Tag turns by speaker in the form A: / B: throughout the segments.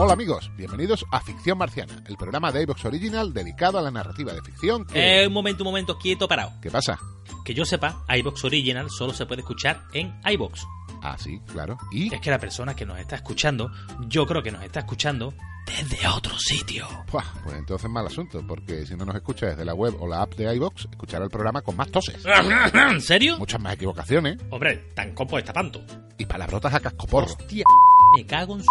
A: Hola amigos, bienvenidos a Ficción Marciana, el programa de iVox Original dedicado a la narrativa de ficción que...
B: Eh, un momento, un momento, quieto, parado.
A: ¿Qué pasa?
B: Que yo sepa, iBox Original solo se puede escuchar en iBox.
A: Ah, sí, claro. ¿Y?
B: Es que la persona que nos está escuchando, yo creo que nos está escuchando desde otro sitio.
A: Pues entonces mal asunto, porque si no nos escucha desde la web o la app de iVox, escuchará el programa con más toses,
B: ¿En serio?
A: muchas más equivocaciones
B: Hombre, tan copo está panto.
A: y palabrotas a cascoporro.
B: Hostia, me cago en su...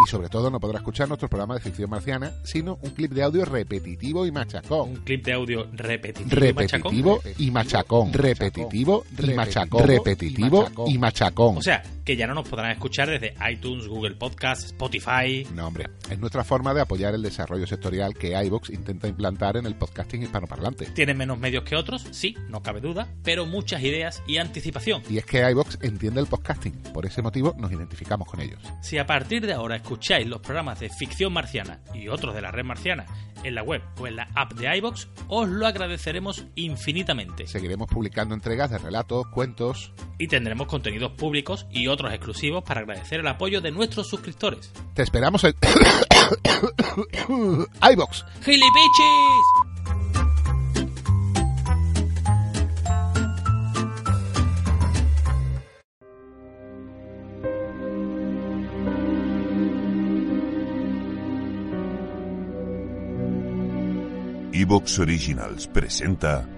A: Y sobre todo no podrá escuchar nuestro programa de ficción marciana, sino un clip de audio repetitivo y machacón.
B: Un clip de audio repetitivo, y machacón.
A: Repetitivo y machacón. Repetitivo y machacón. Repetitivo y machacón.
B: O sea, que ya no nos podrán escuchar desde iTunes, Google Podcast, Spotify.
A: No, hombre, es nuestra forma de apoyar el desarrollo sectorial que iVox intenta implantar en el podcasting hispanoparlante.
B: Tienen menos medios que otros, sí, no cabe duda, pero muchas ideas y anticipación.
A: Y es que iVox entiende el podcasting, por ese motivo nos identificamos con ellos.
B: Si a partir de ahora escucháis los programas de Ficción Marciana y otros de la Red Marciana en la web o en la app de iBox, os lo agradeceremos infinitamente.
A: Seguiremos publicando entregas de relatos, cuentos.
B: Y tendremos contenidos públicos y otros exclusivos para agradecer el apoyo de nuestros suscriptores.
A: Te esperamos en iVox.
B: ¡Gilipichis!
C: iVox Originals presenta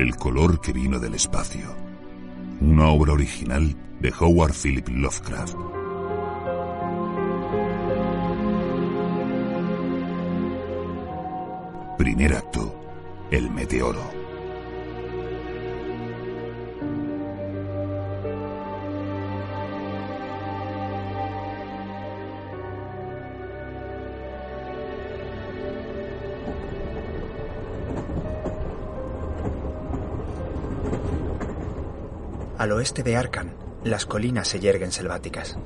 C: El color que vino del espacio. Una obra original de Howard Philip Lovecraft. Primer acto. El meteoro.
D: Al oeste de Arkham, las colinas se yerguen selváticas,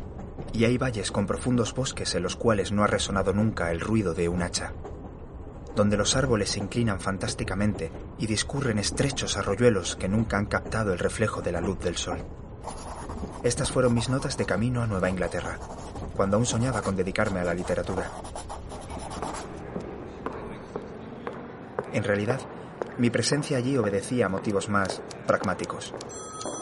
D: y hay valles con profundos bosques en los cuales no ha resonado nunca el ruido de un hacha, donde los árboles se inclinan fantásticamente y discurren estrechos arroyuelos que nunca han captado el reflejo de la luz del sol. Estas fueron mis notas de camino a Nueva Inglaterra, cuando aún soñaba con dedicarme a la literatura. En realidad, mi presencia allí obedecía a motivos más pragmáticos.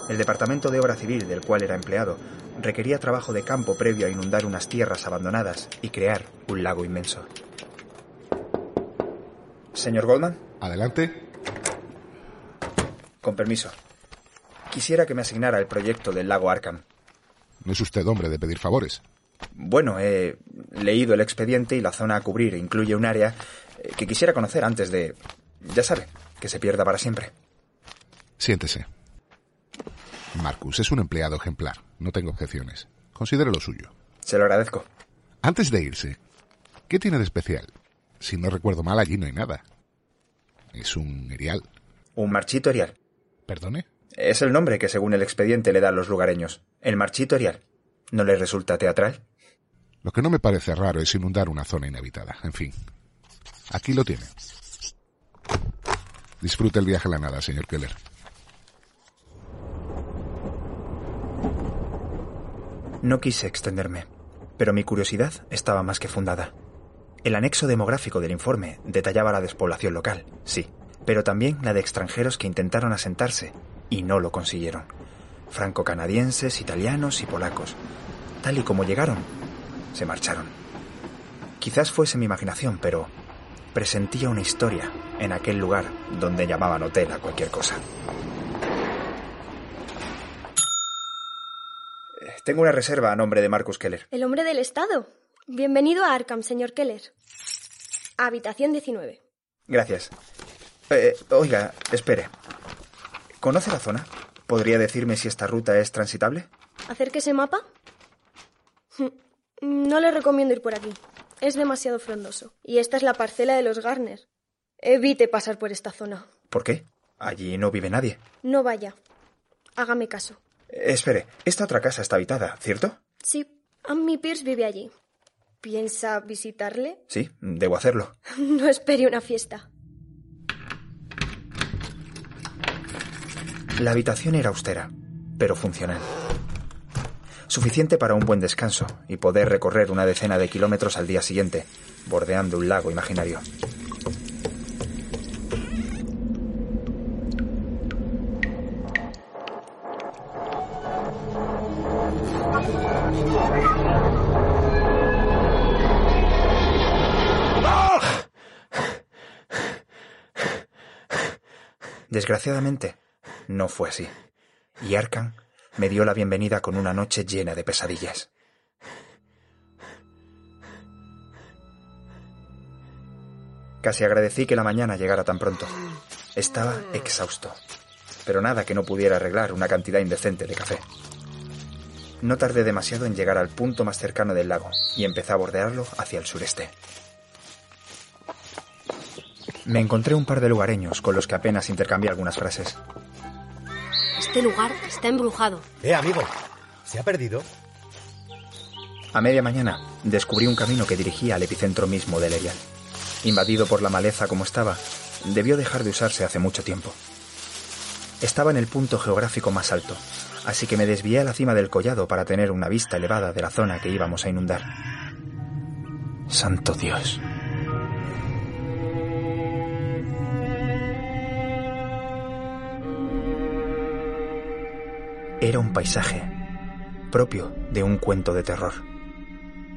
D: El departamento de obra civil del cual era empleado requería trabajo de campo previo a inundar unas tierras abandonadas y crear un lago inmenso. Señor Goldman,
A: Adelante.
D: con permiso. Quisiera que me asignara el proyecto del lago Arkham.
A: No es usted hombre de pedir favores.
D: Bueno, he leído el expediente y la zona a cubrir incluye un área eh, que quisiera conocer antes de... Ya sabe, que se pierda para siempre.
A: Siéntese. Marcus es un empleado ejemplar. No tengo objeciones. Considere lo suyo.
D: Se lo agradezco.
A: Antes de irse, ¿qué tiene de especial? Si no recuerdo mal, allí no hay nada. Es un erial.
D: Un marchito erial.
A: ¿Perdone?
D: Es el nombre que según el expediente le dan los lugareños. El marchito erial. ¿No le resulta teatral?
A: Lo que no me parece raro es inundar una zona inhabitada. En fin. Aquí lo tiene. Disfrute el viaje a la nada, señor Keller.
D: No quise extenderme, pero mi curiosidad estaba más que fundada. El anexo demográfico del informe detallaba la despoblación local, sí, pero también la de extranjeros que intentaron asentarse y no lo consiguieron. Franco-canadienses, italianos y polacos. Tal y como llegaron, se marcharon. Quizás fuese mi imaginación, pero presentía una historia en aquel lugar donde llamaban hotel a cualquier cosa. Eh, Tengo una reserva a nombre de Marcus Keller.
E: El hombre del Estado. Bienvenido a Arkham, señor Keller. Habitación 19.
D: Gracias. Eh, oiga, espere. ¿Conoce la zona? ¿Podría decirme si esta ruta es transitable?
E: ¿Acérquese mapa? No le recomiendo ir por aquí. Es demasiado frondoso. Y esta es la parcela de los Garner. Evite pasar por esta zona.
D: ¿Por qué? Allí no vive nadie.
E: No vaya. Hágame caso.
D: Eh, espere, esta otra casa está habitada, ¿cierto?
E: Sí, Ammi Pierce vive allí. ¿Piensa visitarle?
D: Sí, debo hacerlo.
E: No espere una fiesta.
D: La habitación era austera, pero funcional. Suficiente para un buen descanso y poder recorrer una decena de kilómetros al día siguiente, bordeando un lago imaginario. Desgraciadamente, no fue así. Y Arkan me dio la bienvenida con una noche llena de pesadillas. Casi agradecí que la mañana llegara tan pronto. Estaba exhausto, pero nada que no pudiera arreglar una cantidad indecente de café. No tardé demasiado en llegar al punto más cercano del lago y empecé a bordearlo hacia el sureste. Me encontré un par de lugareños con los que apenas intercambié algunas frases.
F: Este lugar está embrujado.
G: Eh, amigo, ¿se ha perdido?
D: A media mañana descubrí un camino que dirigía al epicentro mismo del Erial. Invadido por la maleza como estaba, debió dejar de usarse hace mucho tiempo. Estaba en el punto geográfico más alto, así que me desvié a la cima del collado para tener una vista elevada de la zona que íbamos a inundar. Santo Dios. Era un paisaje propio de un cuento de terror.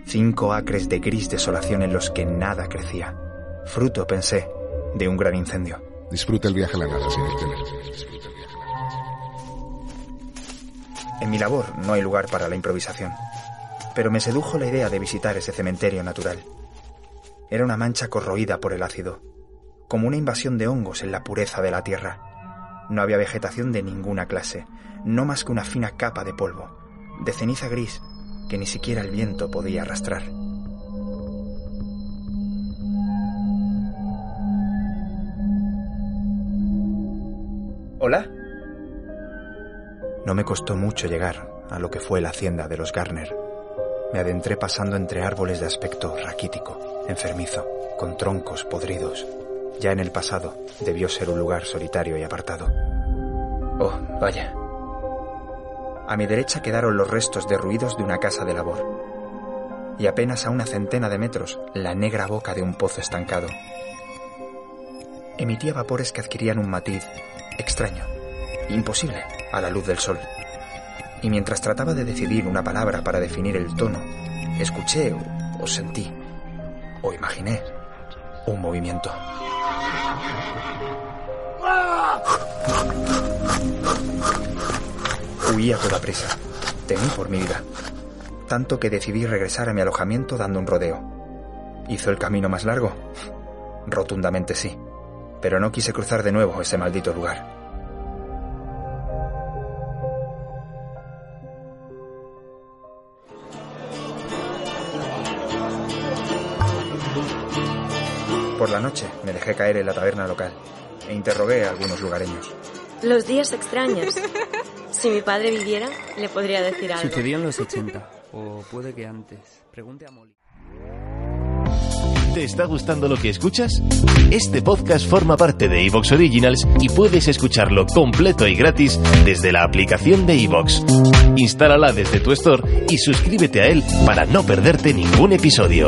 D: Cinco acres de gris desolación en los que nada crecía. Fruto, pensé, de un gran incendio.
A: Disfruta el viaje a la nada, señor.
D: En mi labor no hay lugar para la improvisación, pero me sedujo la idea de visitar ese cementerio natural. Era una mancha corroída por el ácido, como una invasión de hongos en la pureza de la tierra. No había vegetación de ninguna clase, no más que una fina capa de polvo, de ceniza gris, que ni siquiera el viento podía arrastrar. ¿Hola? No me costó mucho llegar a lo que fue la hacienda de los Garner. Me adentré pasando entre árboles de aspecto raquítico, enfermizo, con troncos podridos. Ya en el pasado debió ser un lugar solitario y apartado. Oh, vaya. A mi derecha quedaron los restos derruidos de una casa de labor. Y apenas a una centena de metros, la negra boca de un pozo estancado. Emitía vapores que adquirían un matiz extraño, imposible a la luz del sol. Y mientras trataba de decidir una palabra para definir el tono, escuché o, o sentí o imaginé un movimiento. Huí a toda prisa. Temí por mi vida. Tanto que decidí regresar a mi alojamiento dando un rodeo. ¿Hizo el camino más largo? Rotundamente sí. Pero no quise cruzar de nuevo ese maldito lugar. Por la noche me dejé caer en la taberna local e interrogué a algunos lugareños.
F: Los días extraños. Si mi padre viviera, le podría decir algo.
H: Sucedió en los 80, o puede que antes. Pregunte a Molly.
I: ¿Te está gustando lo que escuchas? Este podcast forma parte de Evox Originals y puedes escucharlo completo y gratis desde la aplicación de Evox. Instálala desde tu store y suscríbete a él para no perderte ningún episodio.